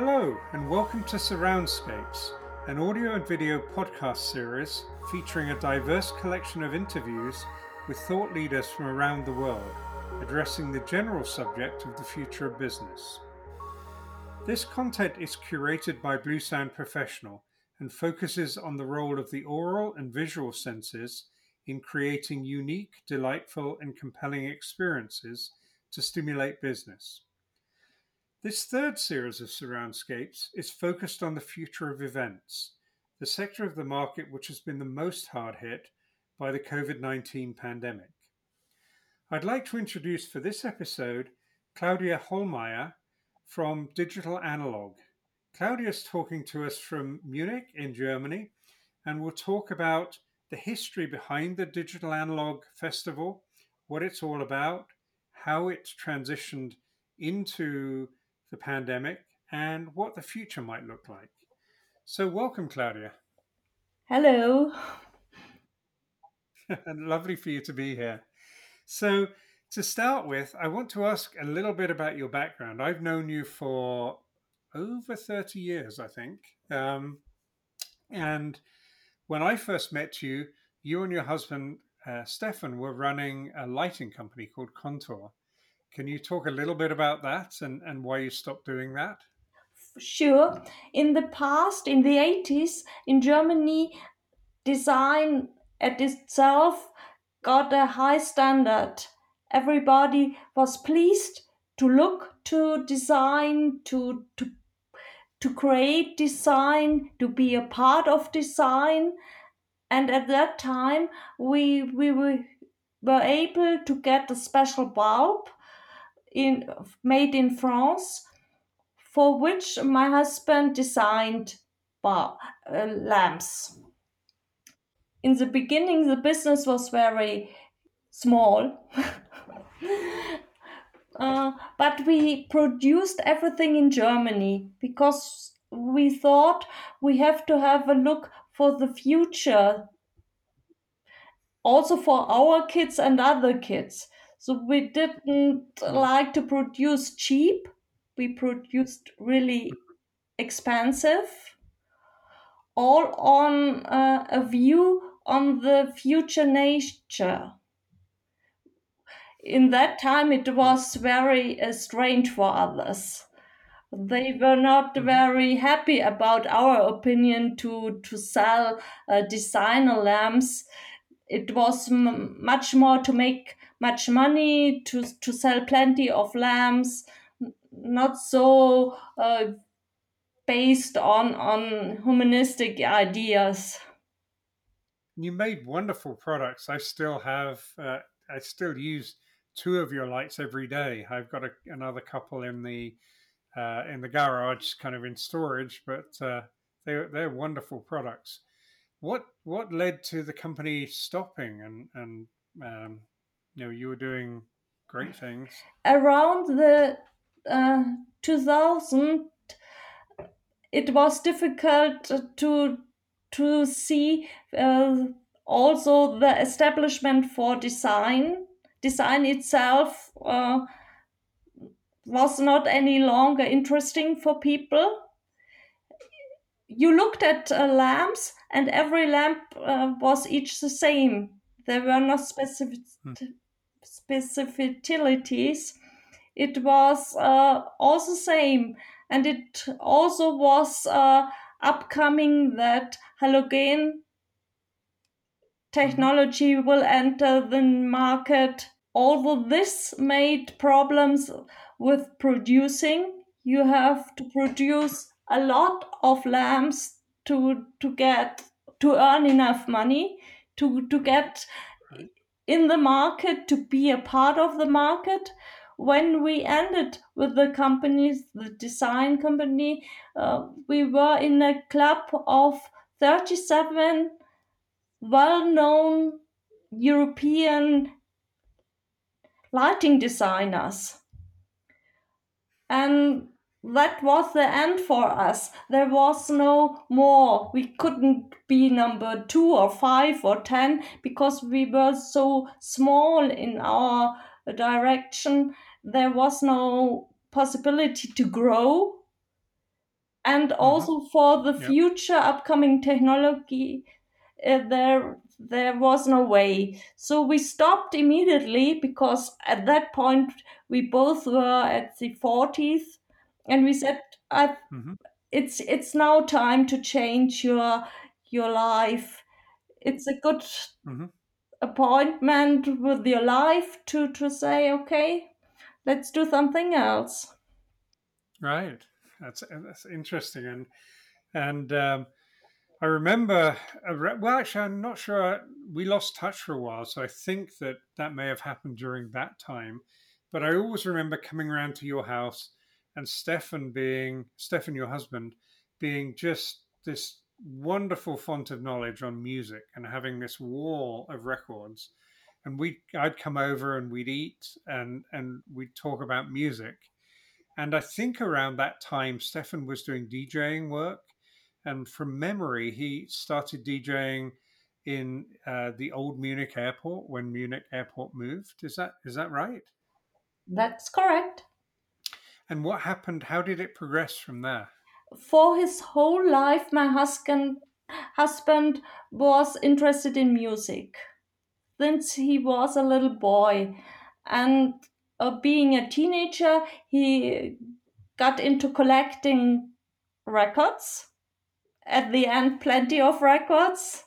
Hello, and welcome to Surroundscapes, an audio and video podcast series featuring a diverse collection of interviews with thought leaders from around the world, addressing the general subject of the future of business. This content is curated by Bluesound Professional and focuses on the role of the aural and visual senses in creating unique, delightful, and compelling experiences to stimulate business. This third series of Surroundscapes is focused on the future of events, the sector of the market which has been the most hard hit by the COVID 19 pandemic. I'd like to introduce for this episode Claudia Holmeyer from Digital Analog. Claudia is talking to us from Munich in Germany, and we'll talk about the history behind the Digital Analog Festival, what it's all about, how it transitioned into the pandemic, and what the future might look like. So, welcome, Claudia. Hello. Lovely for you to be here. So, to start with, I want to ask a little bit about your background. I've known you for over 30 years, I think. Um, and when I first met you, you and your husband, uh, Stefan, were running a lighting company called Contour. Can you talk a little bit about that and, and why you stopped doing that? Sure. In the past, in the 80s, in Germany, design at itself got a high standard. Everybody was pleased to look to design, to, to, to create design, to be a part of design. And at that time, we, we were, were able to get a special bulb in made in France, for which my husband designed bar, uh, lamps. In the beginning, the business was very small. uh, but we produced everything in Germany because we thought we have to have a look for the future, also for our kids and other kids. So we didn't like to produce cheap. We produced really expensive, all on uh, a view on the future nature. In that time, it was very uh, strange for others. They were not mm-hmm. very happy about our opinion to to sell uh, designer lamps. It was m- much more to make much money to to sell plenty of lamps not so uh, based on on humanistic ideas. You made wonderful products. I still have uh, i still use two of your lights every day. I've got a, another couple in the uh, in the garage kind of in storage but uh, they're, they're wonderful products. What what led to the company stopping and and um, you know you were doing great things. Around the uh, 2000 it was difficult to to see uh, also the establishment for design. Design itself uh, was not any longer interesting for people. You looked at uh, lamps and every lamp uh, was each the same. There were no specific hmm specificities, it was uh, also same, and it also was uh, upcoming that halogen technology will enter the market. Although this made problems with producing, you have to produce a lot of lamps to to get to earn enough money to to get in the market to be a part of the market. When we ended with the companies the design company uh, we were in a club of 37 well-known european lighting designers. And that was the end for us. There was no more. We couldn't be number two or five or ten because we were so small in our direction. There was no possibility to grow. and also for the Yeah. future upcoming technology uh, there there was no way so we stopped immediately because at that point we both were at the 40s and we said I, Mhm. it's it's now time to change your your life it's a good Mhm. appointment with your life to to say okay let's do something else Right. That's that's interesting, and and um, I remember. Well, actually, I'm not sure. We lost touch for a while, so I think that that may have happened during that time. But I always remember coming around to your house and Stefan being Stefan, your husband, being just this wonderful font of knowledge on music and having this wall of records. And we, I'd come over and we'd eat and and we'd talk about music. And I think around that time, Stefan was doing DJing work. And from memory, he started DJing in uh, the old Munich airport when Munich airport moved. Is that is that right? that's correct And what happened? How did it progress from there? for his whole life my husband husband was interested in music since he was a little boy and uh, being a teenager he got into collecting records at the end plenty of records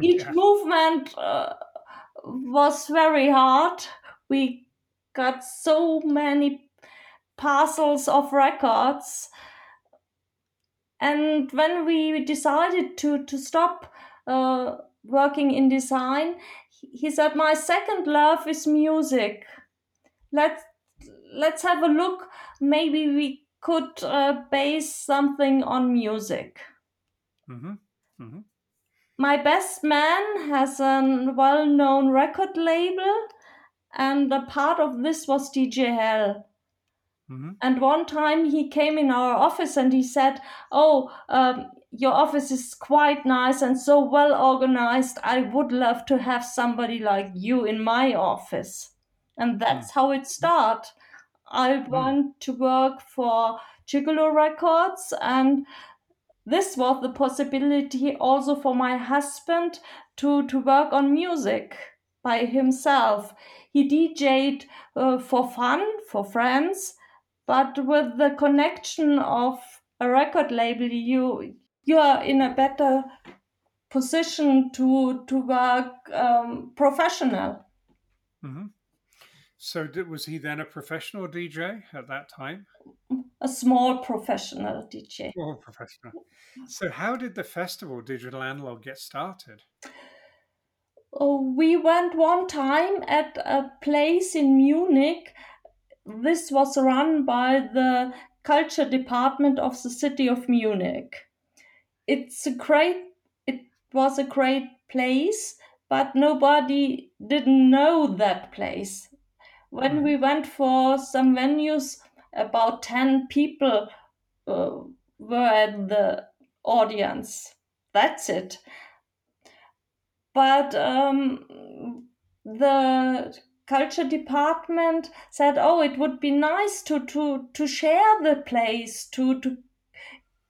each Yeah. movement uh, was very hard we got so many parcels of records. And when we decided to to stop uh, working in design he- said my second love is music. Let's let's have a look. Maybe we could uh, base something on music. Hmm hmm my best man has a well-known record label and a part of this was dj hell hmm And one time he came in our office and he said, Oh, um, your office is quite nice and so well organized. I would love to have somebody like you in my office. And that's how it started. I went to work for Gigolo Records, and this was the possibility also for my husband to, to work on music by himself. He DJ'd uh, for fun, for friends, but with the connection of a record label you you are in a better position to to work um, professional hmm So did, was he then a professional DJ at that time? a small professional dj Or professional? So how did the festival Digital Analog get started? Oh, we went one time at a place in munich this was run by the culture department of the city of munich. It's a great it was a great place but nobody didn't know that place. When we went for some venues about 10 people uh, were at the audience. That's it. But um, the culture department said oh it would be nice to to to share the place to to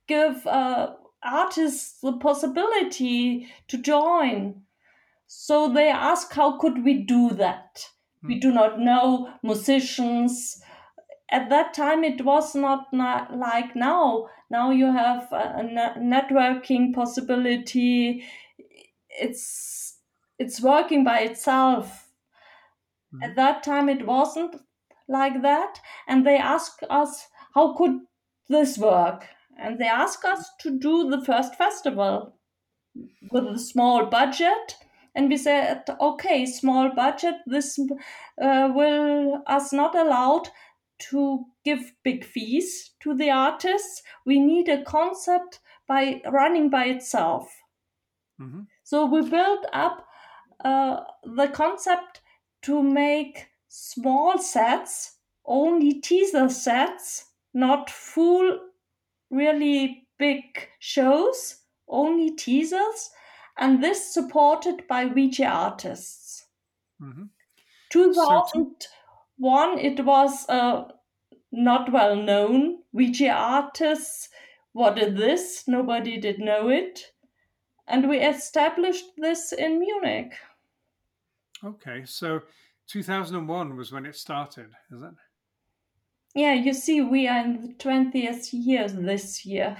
give uh, artists the possibility to join. So they asked, how could we do that? We do not know musicians. At that time, it was not, not like now. Now you have a, a networking possibility. It's it's working by itself. At that time, it wasn't like that, and they asked us, how could this work? and they asked us to do the first festival with a small budget and we said okay small budget this uh, will us not allowed to give big fees to the artists. We need a concept by running by itself. Hmm so we built up uh, the concept to make small sets only teaser sets not full really big shows, only teasers, and this supported by VJ artists. hmm 2001, it was uh, not well known. VJ artists what is this? Nobody did know it. And we established this in Munich. Okay, so 2001 was when it started, is it? Yeah, you see, we are in the 20th year this year.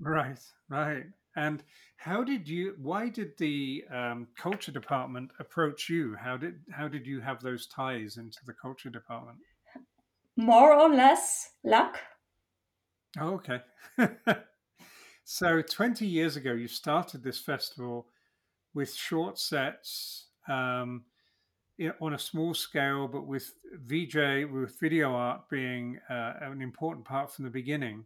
Right, right. And how did you? Why did the um, culture department approach you? How did how did you have those ties into the culture department? More or less luck. Oh, okay. so twenty years ago, you started this festival with short sets um, on a small scale, but with VJ with video art being uh, an important part from the beginning.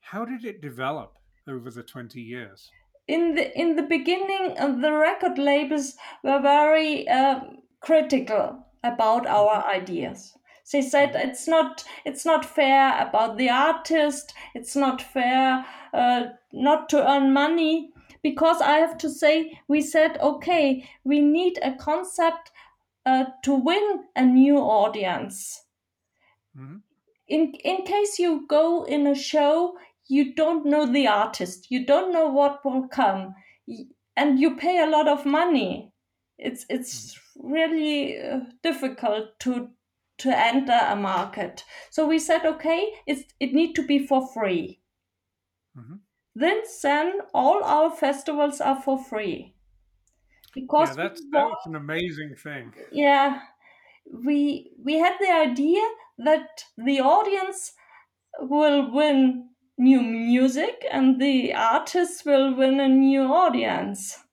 How did it develop over the twenty years? in the in the beginning the record labels were very uh, critical about our ideas they said mm-hmm. it's not it's not fair about the artist it's not fair uh, not to earn money because i have to say we said okay we need a concept uh, to win a new audience. Mm-hmm. in in case you go in a show you don't know the artist. You don't know what will come. And you pay a lot of money. It's it's really uh, difficult to to enter a market. So we said okay it's it need to be for free. Mm-hmm. Then then all our festivals are for free because yeah, that's, that's an amazing thing yeah we we had the idea that the audience will win new music and the artist will win a new audience.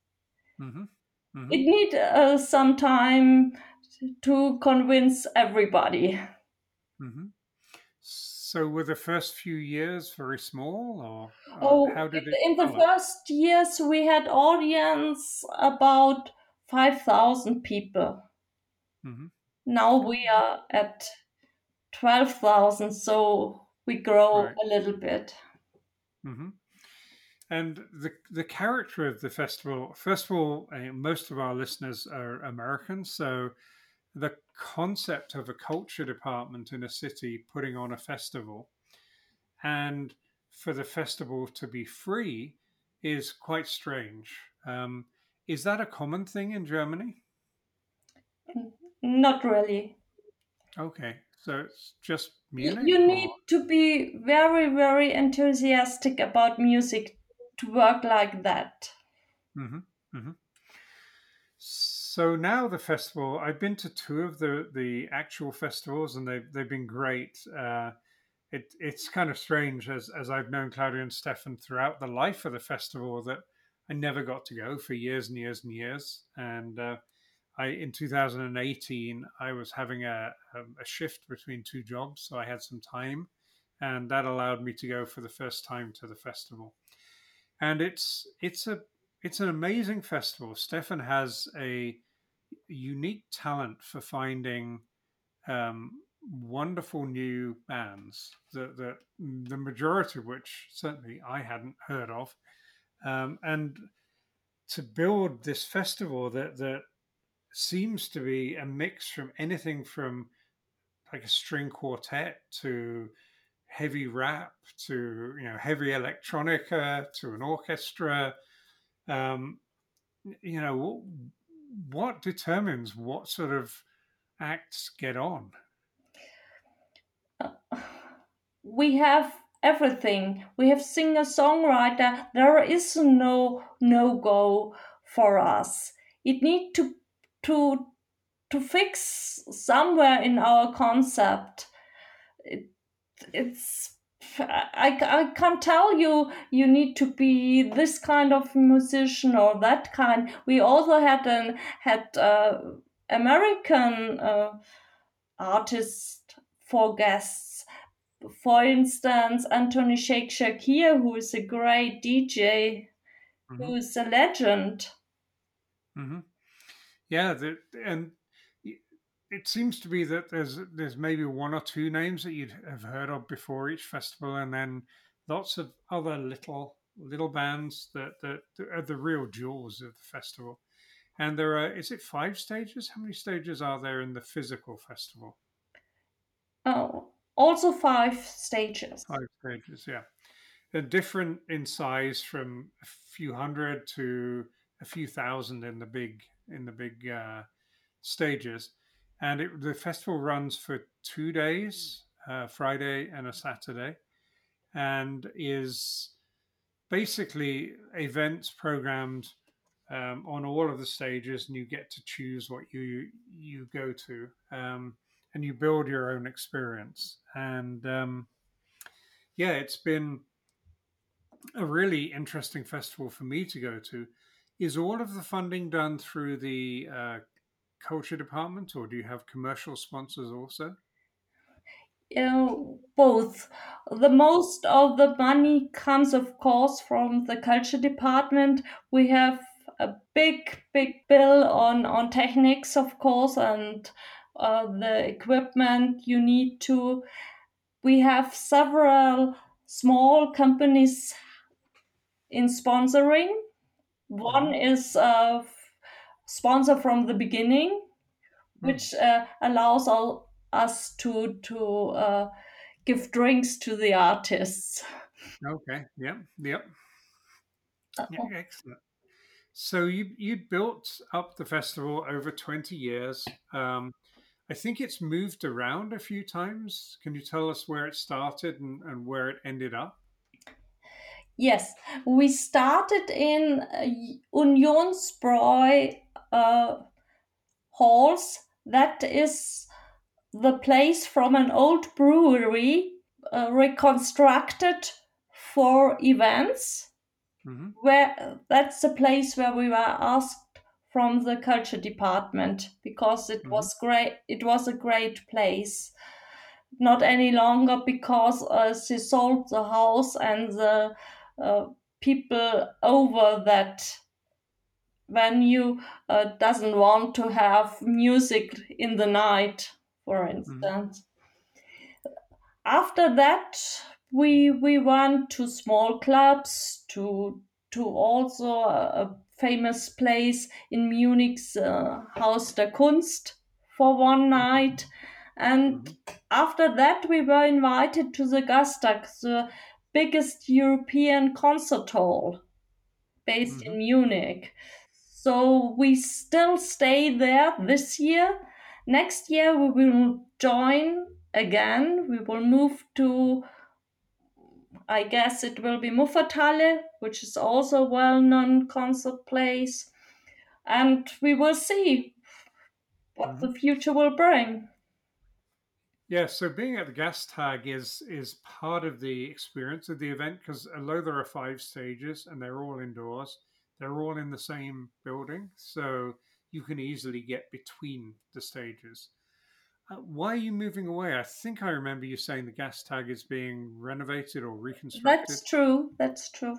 Mm-hmm. Mm-hmm. It need uh, some time to convince everybody. Mm-hmm. So were the first few years very small, or oh, how did it? In the first years, we had audience about five thousand people. Mm-hmm. Now we are at twelve thousand, so we grow right. a little bit. Mm-hmm. And the the character of the festival, first of all, uh, most of our listeners are American, so the concept of a culture department in a city putting on a festival, and for the festival to be free, is quite strange. Um, is that a common thing in Germany? Not really. Okay. So it's just music. You need to be very, very enthusiastic about music to work like that. Mm-hmm. Mm-hmm. So now the festival, I've been to two of the the actual festivals, and they've they've been great. Uh, it it's kind of strange as as I've known Claudia and Stefan throughout the life of the festival that I never got to go for years and years and years, and uh, I in 2018 I was having a, a shift between two jobs, so I had some time, and that allowed me to go for the first time to the festival. And it's it's a it's an amazing festival. Stefan has a unique talent for finding um, wonderful new bands that, that the majority of which certainly I hadn't heard of, um, and to build this festival that that seems to be a mix from anything from like a string quartet to heavy rap to you know heavy electronica to an orchestra um, you know what determines what sort of acts get on? We have everything. We have singer songwriter there is no no go for us. It need to to to fix somewhere in our concept. It, it's I, I can't tell you you need to be this kind of musician or that kind we also had an had uh, american uh, artists for guests for instance anthony shake shakir who is a great dj mm-hmm. who is a legend mm-hmm. Yeah, the, and it seems to be that there's there's maybe one or two names that you'd have heard of before each festival, and then lots of other little little bands that that are the real jewels of the festival. And there are is it five stages? How many stages are there in the physical festival? Oh, also five stages. Five stages, yeah. they're different in size from a few hundred to a few thousand in the big in the big uh, stages, and it, the festival runs for two days, uh, Friday and a Saturday, and is basically events programmed um, on all of the stages, and you get to choose what you you go to, um, and you build your own experience. And um, yeah, it's been a really interesting festival for me to go to. Is all of the funding done through the uh, culture department, or do you have commercial sponsors also? Uh, both. The most of the money comes, of course, from the culture department. We have a big, big bill on on techniques, of course, and uh, the equipment you need to. We have several small companies in sponsoring. One mm-hmm. is a sponsor from the beginning, mm. which uh, allows all, us to to uh, give drinks to the artists. Okay. Yep. Yep. Uh, yeah, excellent. So you you built up the festival over twenty years. Um, I think it's moved around a few times. Can you tell us where it started and, and where it ended up? Yes, we started in uh, Unionsbräu uh, halls. That is the place from an old brewery uh, reconstructed for events. Mm-hmm. Where that's the place where we were asked from the culture department because it mm-hmm. was great. It was a great place. Not any longer because uh, she sold the house and the uh, people over that venue uh, doesn't want to have music in the night, for mm-hmm. instance. Mm-hmm. After that, we we went to small clubs to to also a, a famous place in Munich's uh, Haus der Kunst for one night. And mm-hmm. after that, we were invited to the Gasteig, the biggest European concert hall based mm-hmm. in Munich. So we still stay there this year. Next year we will join again. We will move to, I guess it will be Muffathalle, which is also a well-known concert place. And we will see what mm-hmm. the future will bring. Yeah, so being at the Gasteig is is part of the experience of the event because although there are five stages and they're all indoors, they're all in the same building, so you can easily get between the stages. Uh, why are you moving away? I think I remember you saying the Gasteig is being renovated or reconstructed. That's true. That's true.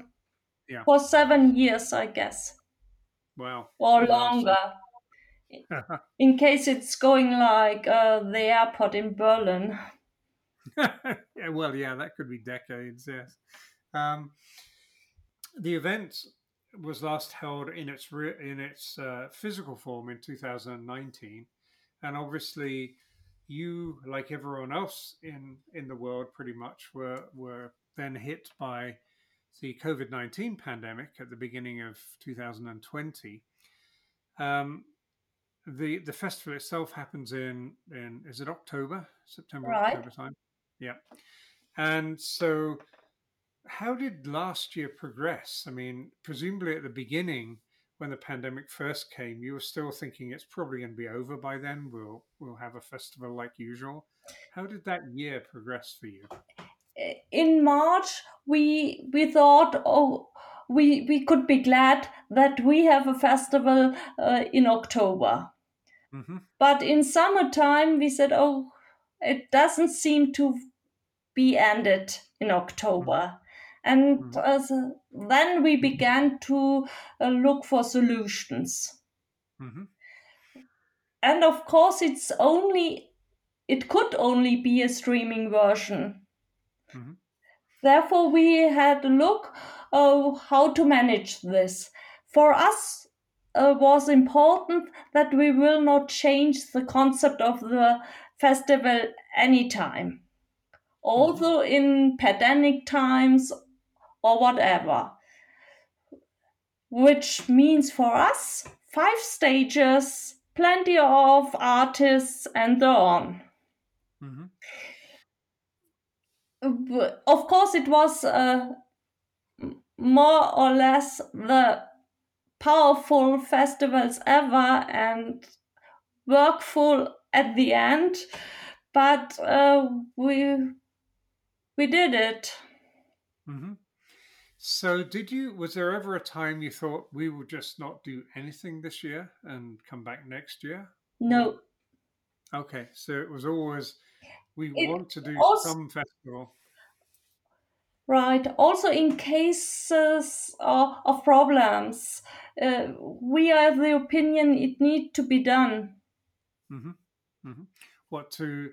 Yeah. For seven years, I guess. Wow. Or longer in case it's going like uh, the airport in Berlin. yeah, well, yeah, that could be decades. Yes. Um, the event was last held in its re- in its uh, physical form in 2019, and obviously, you, like everyone else in in the world, pretty much were were then hit by the COVID 19 pandemic at the beginning of 2020. Um, the the festival itself happens in in is it October, September, right. October time? Yeah. And so how did last year progress? I mean, presumably at the beginning when the pandemic first came, you were still thinking it's probably going to be over by then. We'll we'll have a festival like usual. How did that year progress for you? In March, we we thought, oh, we we could be glad that we have a festival uh, in October. Mm-hmm. But in summertime, we said, oh, it doesn't seem to be ended in October. Mm-hmm. And mm-hmm. uh, then we began to uh, look for solutions. Mm-hmm. And of course, it's only, it could only be a streaming version. Mm-hmm. Therefore, we had a look uh, how to manage this. For us, uh, was important that we will not change the concept of the festival anytime. Also, in pandemic times, or whatever. Which means for us five stages, plenty of artists, and so on. Mhm. Of course, it was uh, more or less the powerful festivals ever and workful at the end, but uh, we we did it. Mhm. So, did you? Was there ever a time you thought we will just not do anything this year and come back next year? No, Okay, so it was always we It want to do also- some festival. right. Also, in cases of, of problems, uh, we are the opinion it need to be done. hmm hmm What to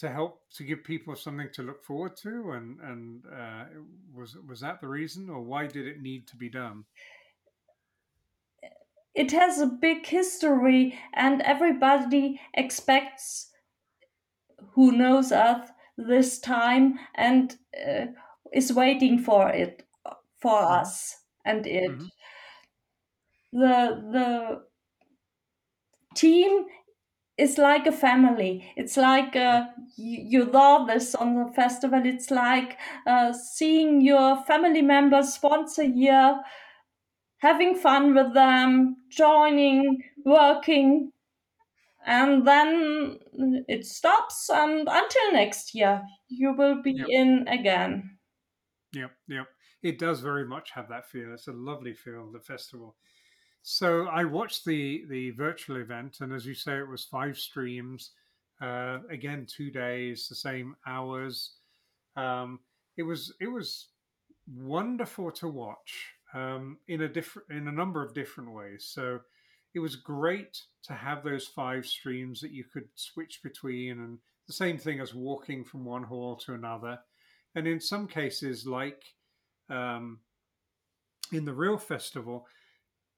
to help to give people something to look forward to, and and uh, was was that the reason, or why did it need to be done? It has a big history, and everybody expects who knows us this time and uh, is waiting for it for Mhm. us and it. Mhm. The the team is like a family. It's like uh, you, you saw this on the festival. It's like uh, seeing your family members once a year, having fun with them, joining, working, and then it stops. And until next year, you will be Yep. in again. Yep, yep. It does very much have that feel. It's a lovely feel, the festival. So I watched the the virtual event, and as you say, it was five streams. Uh, again, two days, the same hours. Um, it was it was wonderful to watch um, in a different in a number of different ways. So it was great to have those five streams that you could switch between, and the same thing as walking from one hall to another. And in some cases, like um, in the real festival,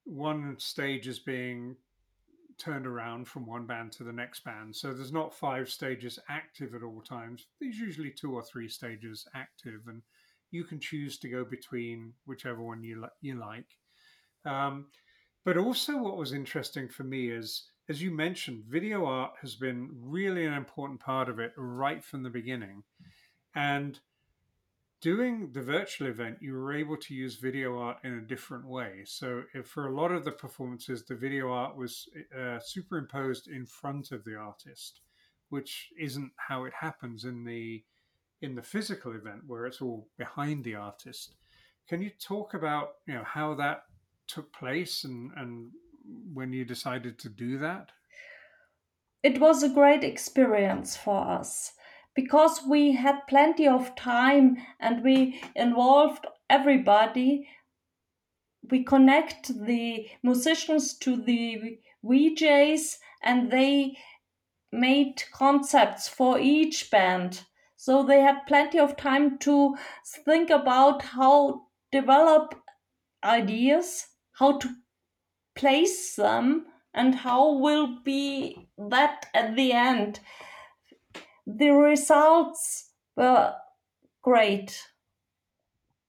one stage is being turned around from one band to the next band. So there's not five stages active at all times. There's usually two or three stages active, and you can choose to go between whichever one you li- you like. Um, but also, what was interesting for me is, as you mentioned, video art has been really an important part of it right from the beginning, and doing the virtual event, you were able to use video art in a different way. So, for a lot of the performances, the video art was uh, superimposed in front of the artist, which isn't how it happens in the in the physical event where it's all behind the artist. Can you talk about you know how that took place and and when you decided to do that? It was a great experience for us because we had plenty of time and we involved everybody. We connect the musicians to the VJs and they made concepts for each band. So they had plenty of time to think about how develop ideas, how to place them and how will be that at the end. The results were great.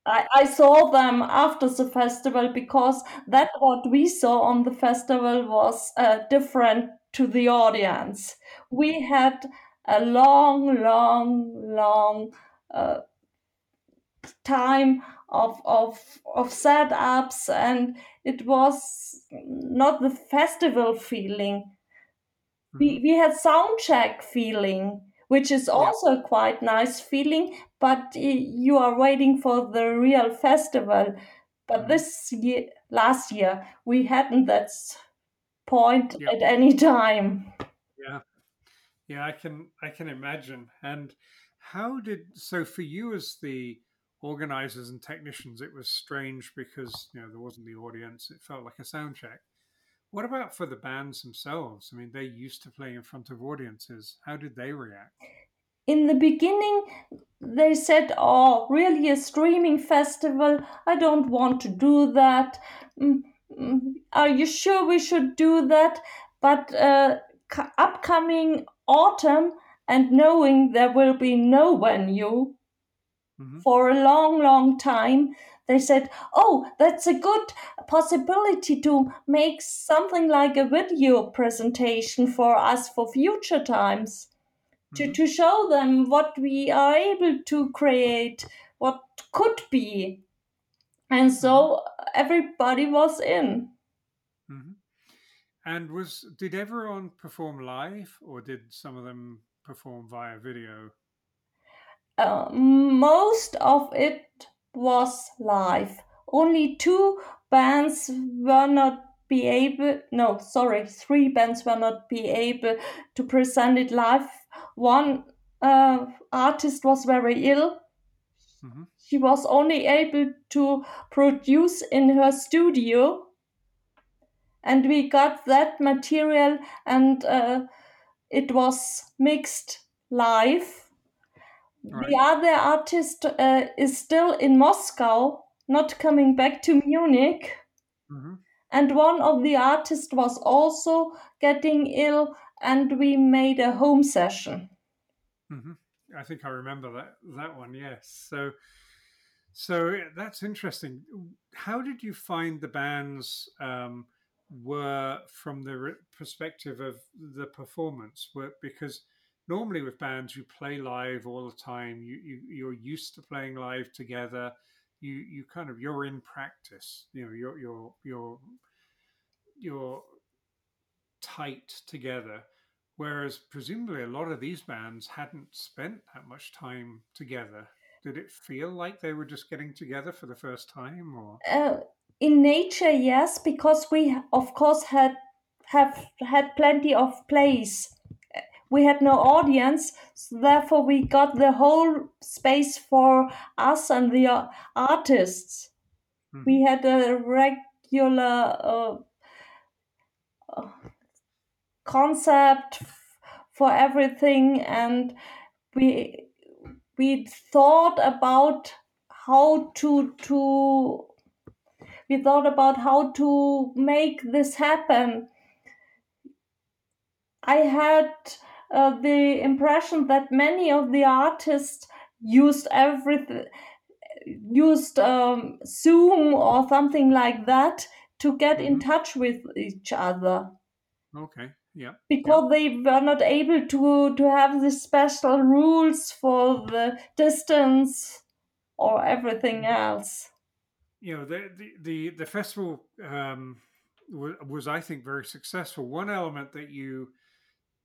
I, I saw them after the festival because that what we saw on the festival was uh, different to the audience. We had a long, long, long uh, time of of of setups, and it was not the festival feeling. We we had sound check feeling, which is also a quite nice feeling. But you are waiting for the real festival. But Mhm. this year, last year, we hadn't that point Yep. at any time. Yeah. Yeah, I can I can imagine. And how did so for you as the organizers and technicians, it was strange because you know there wasn't the audience. It felt like a sound check. What about for the bands themselves? I mean, they used to play in front of audiences. How did they react? in the beginning they said oh really a streaming festival i don't want to do that Mm, mm, are you sure we should do that but uh, upcoming autumn and knowing there will be no venue hmm for a long long time they said, "Oh, that's a good possibility to make something like a video presentation for us for future times." To, Mhm. to show them what we are able to create, what could be. And so everybody was in. Mm-hmm. And was did everyone perform live, or did some of them perform via video? Uh, most of it was live. Only two bands were not be able. No, sorry, three bands were not be able to present it live. One uh, artist was very ill. Mhm. She was only able to produce in her studio, and we got that material, and uh, it was mixed live. The other artist uh, is still in Moscow, not coming back to Munich. Mhm. And one of the artists was also getting ill, and we made a home session. Mhm. I think I remember that that one. Yes. So, so that's interesting. How did you find the bands um, were from the perspective of the performance? Were because normally with bands you play live all the time. You, you you're used to playing live together. You you kind of you're in practice. You know you're you're you're you're tight together. Whereas presumably a lot of these bands hadn't spent that much time together. Did it feel like they were just getting together for the first time, or? Uh, in nature, yes, because we of course had have had plenty of plays. We had no audience, so therefore we got the whole space for us and the uh, artists. Mhm. We had a regular uh, uh, concept f- for everything, and we we thought about how to to we thought about how to make this happen. I had uh, the impression that many of the artists used everything, used um, Zoom or something like that to get in Mhm. touch with each other Okay. Yeah. because they were not able to to have the special rules for the distance or everything else. You know, the the the, the festival um, was, was, I think, very successful. One element that you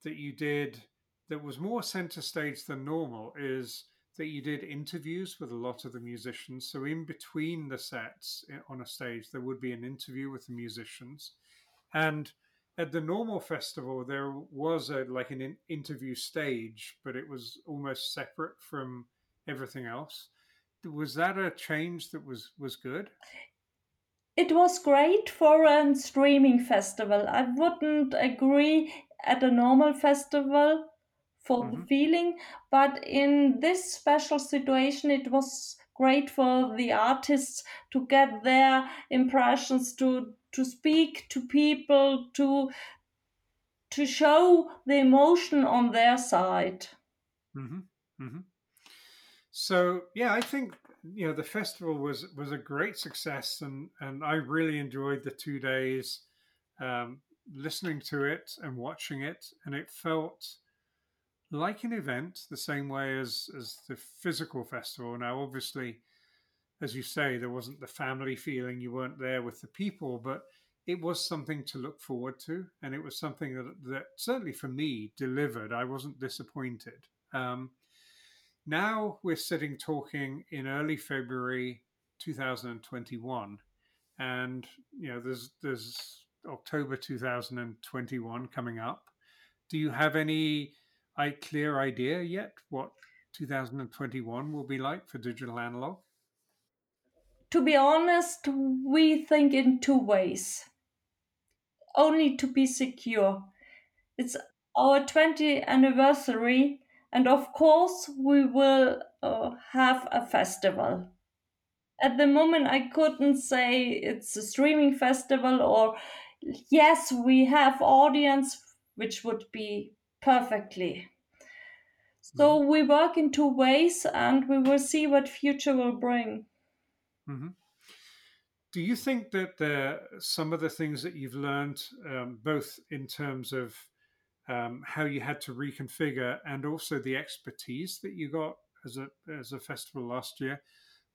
that you did that was more center stage than normal is that you did interviews with a lot of the musicians. So in between the sets eh, on a stage, there would be an interview with the musicians, and at the normal festival there was a like an in- interview stage, but it was almost separate from everything else. Was that a change that was was good? It was great for a streaming festival. I wouldn't agree at a normal festival for the Mhm. feeling, but in this special situation, it was great for the artists to get their impressions, to to speak to people, to to show the emotion on their side. hmm hmm So yeah, I think you know the festival was was a great success, and and I really enjoyed the two days, um, listening to it and watching it, and it felt like an event the same way as as the physical festival. Now, obviously, as you say, there wasn't the family feeling; you weren't there with the people, but it was something to look forward to, and it was something that that certainly for me delivered. I wasn't disappointed. Um, now we're sitting talking in early February 2021, and you know there's there's October 2021 coming up. Do you have any I, clear idea yet what 2021 will be like for digital analog? To be honest, we think in two ways. Only to be secure. It's our 20th anniversary, and of course, we will uh, have a festival. At the moment, I couldn't say it's a streaming festival or yes, we have audience, which would be perfectly. So Mhm. we work in two ways, and we will see what future will bring. hmm do you think that the, some of the things that you've learned, um, both in terms of um, how you had to reconfigure and also the expertise that you got as a as a festival last year,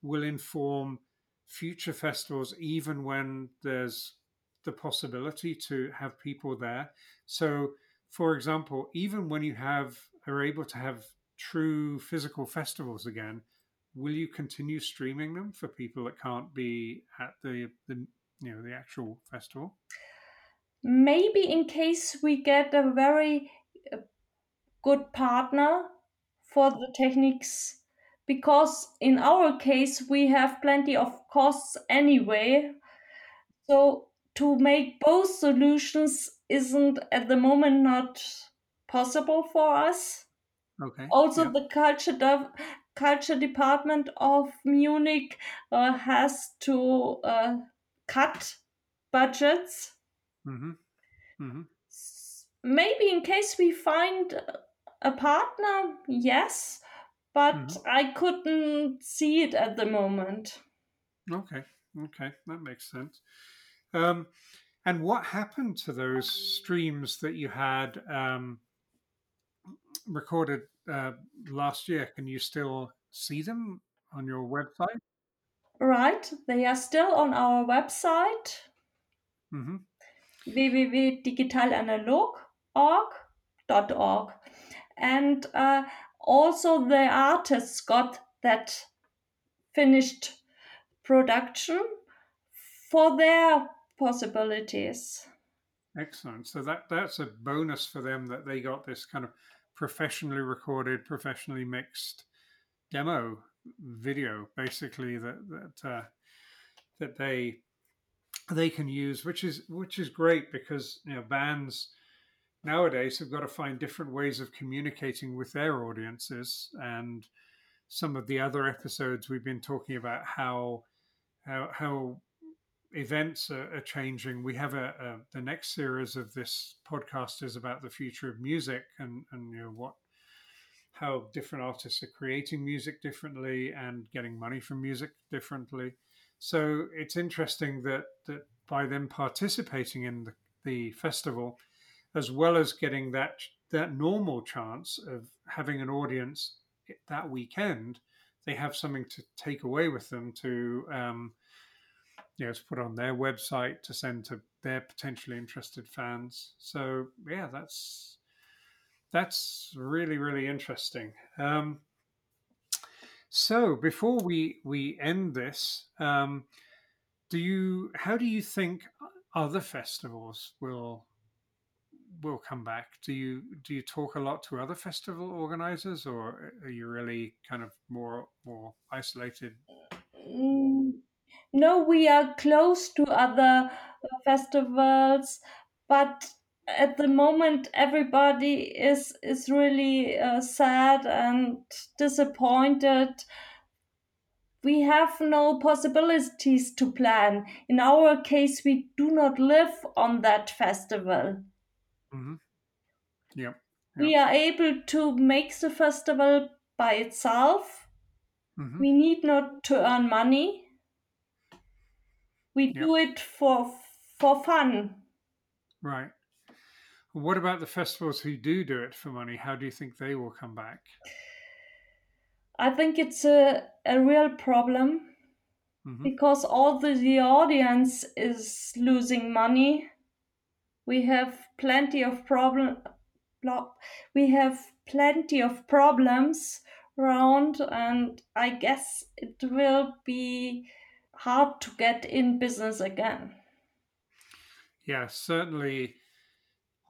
will inform future festivals, even when there's the possibility to have people there. So, for example, even when you have are able to have true physical festivals again, will you continue streaming them for people that can't be at the, the you know the actual festival? Maybe in case we get a very uh, good partner for the techniques because in our case we have plenty of costs anyway so to make both solutions isn't at the moment not possible for us Okay. also yeah. the culture de- culture department of munich uh, has to uh, cut budgets Mm-hmm. Mm-hmm. Maybe in case we find a partner yes but Mhm. i couldn't see it at the moment Okay. Okay. That makes sense. Um, and what happened to those streams that you had um, recorded uh, last year? Can you still see them on your website? right they are still on our website Mm-hmm. www.digitalanalog.org and uh, also the artists got that finished production for their possibilities Excellent. So that that's a bonus for them that they got this kind of professionally recorded, professionally mixed demo video, basically that that uh, that they they can use, which is which is great because you know bands nowadays have got to find different ways of communicating with their audiences. And some of the other episodes we've been talking about how how, how events are, are changing. We have a, a, the next series of this podcast is about the future of music and and you know what how different artists are creating music differently and getting money from music differently so it's interesting that that by them participating in the, the festival as well as getting that that normal chance of having an audience that weekend, they have something to take away with them to um, you know to put on their website to send to their potentially interested fans. So yeah, that's that's really really interesting. Um, so before we we end this, um, do you how do you think other festivals will will come back. Do you do you talk a lot to other festival organizers, or are you really kind of more more isolated? Mm, no we are close to other uh, festivals but at the moment everybody is is really uh, sad and disappointed we have no possibilities to plan in our case we do not live on that festival Mm-hmm. Yep. we are able to make the festival by itself Mm-hmm. we need not to earn money we Yep. do it for for fun Right. What about the festivals who do do it for money? How do you think they will come back? i think it's a, a real problem Mm-hmm. because all the, the audience is losing money we have plenty of problem we have plenty of problems around and i guess it will be hard to get in business again Yeah, certainly.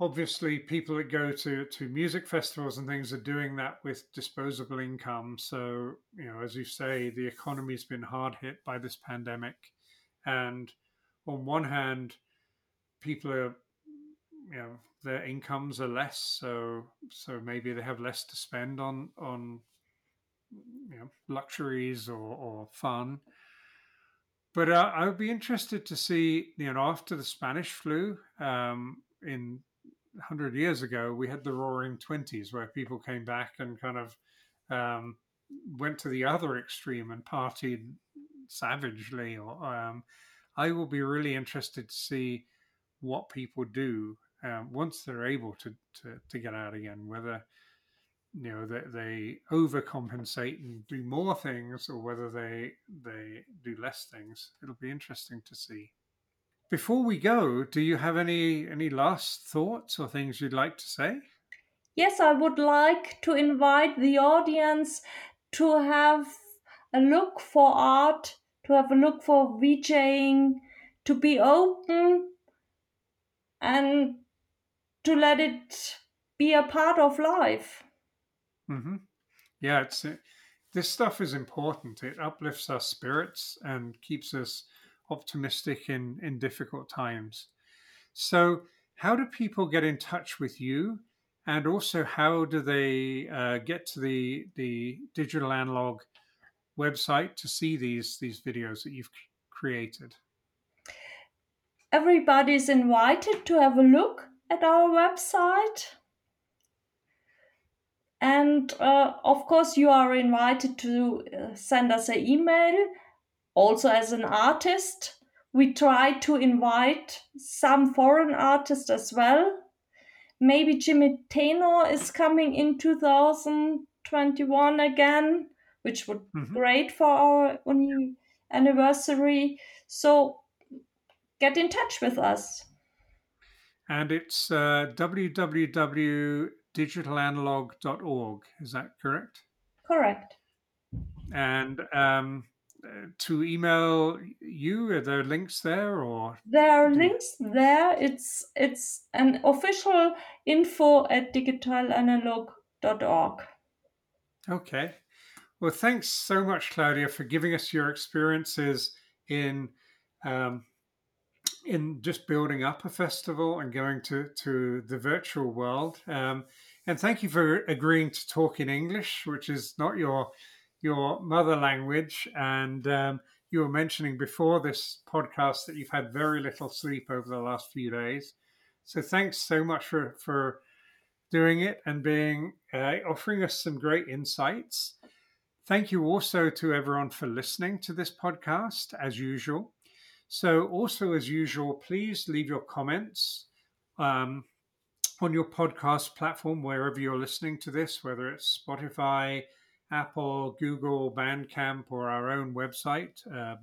Obviously, people that go to to music festivals and things are doing that with disposable income. So you know, as you say, the economy's been hard hit by this pandemic, and on one hand, people are you know their incomes are less so so maybe they have less to spend on on you know luxuries or, or fun but uh, i would be interested to see you know after the spanish flu um, in 100 years ago we had the roaring 20s where people came back and kind of um, went to the other extreme and partied savagely or um, I will be really interested to see what people do um, once they're able to, to, to get out again, whether you know they, they overcompensate and do more things or whether they they do less things. It'll be interesting to see. Before we go, do you have any any last thoughts or things you'd like to say? Yes, I would like to invite the audience to have a look for art, to have a look for VJing, to be open and to let it be a part of life. Mm-hmm. Yeah, it's this stuff is important. It uplifts our spirits and keeps us optimistic in in difficult times. So, how do people get in touch with you? And also, how do they uh, get to the the digital analog website to see these these videos that you've created? Everybody's invited to have a look at our website. And uh, of course, you are invited to uh, send us an email. Also, as an artist, we try to invite some foreign artists as well maybe Jimi Tenor is coming in 2021 again, which would mm-hmm. be great for our anniversary. So get in touch with us. And it's uh, www.digitalanalog.org. Is that correct? Correct. And um, to email you? Are there links there or there are links there? It's it's an official info at digitalanalog.org. Okay. Well, thanks so much, Claudia, for giving us your experiences in um, in just building up a festival and going to to the virtual world. Um, and thank you for agreeing to talk in English, which is not your your mother language. And um, you were mentioning before this podcast that you've had very little sleep over the last few days. So thanks so much for, for doing it and being uh, offering us some great insights. Thank you also to everyone for listening to this podcast as usual. So, also as usual, please leave your comments um, on your podcast platform wherever you're listening to this, whether it's Spotify, Apple, Google, Bandcamp, or our own website, uh.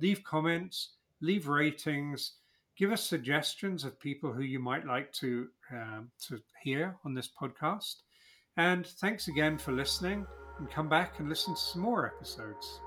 Leave comments, leave ratings, give us suggestions of people who you might like to um, to hear on this podcast. And thanks again for listening. And come back and listen to some more episodes.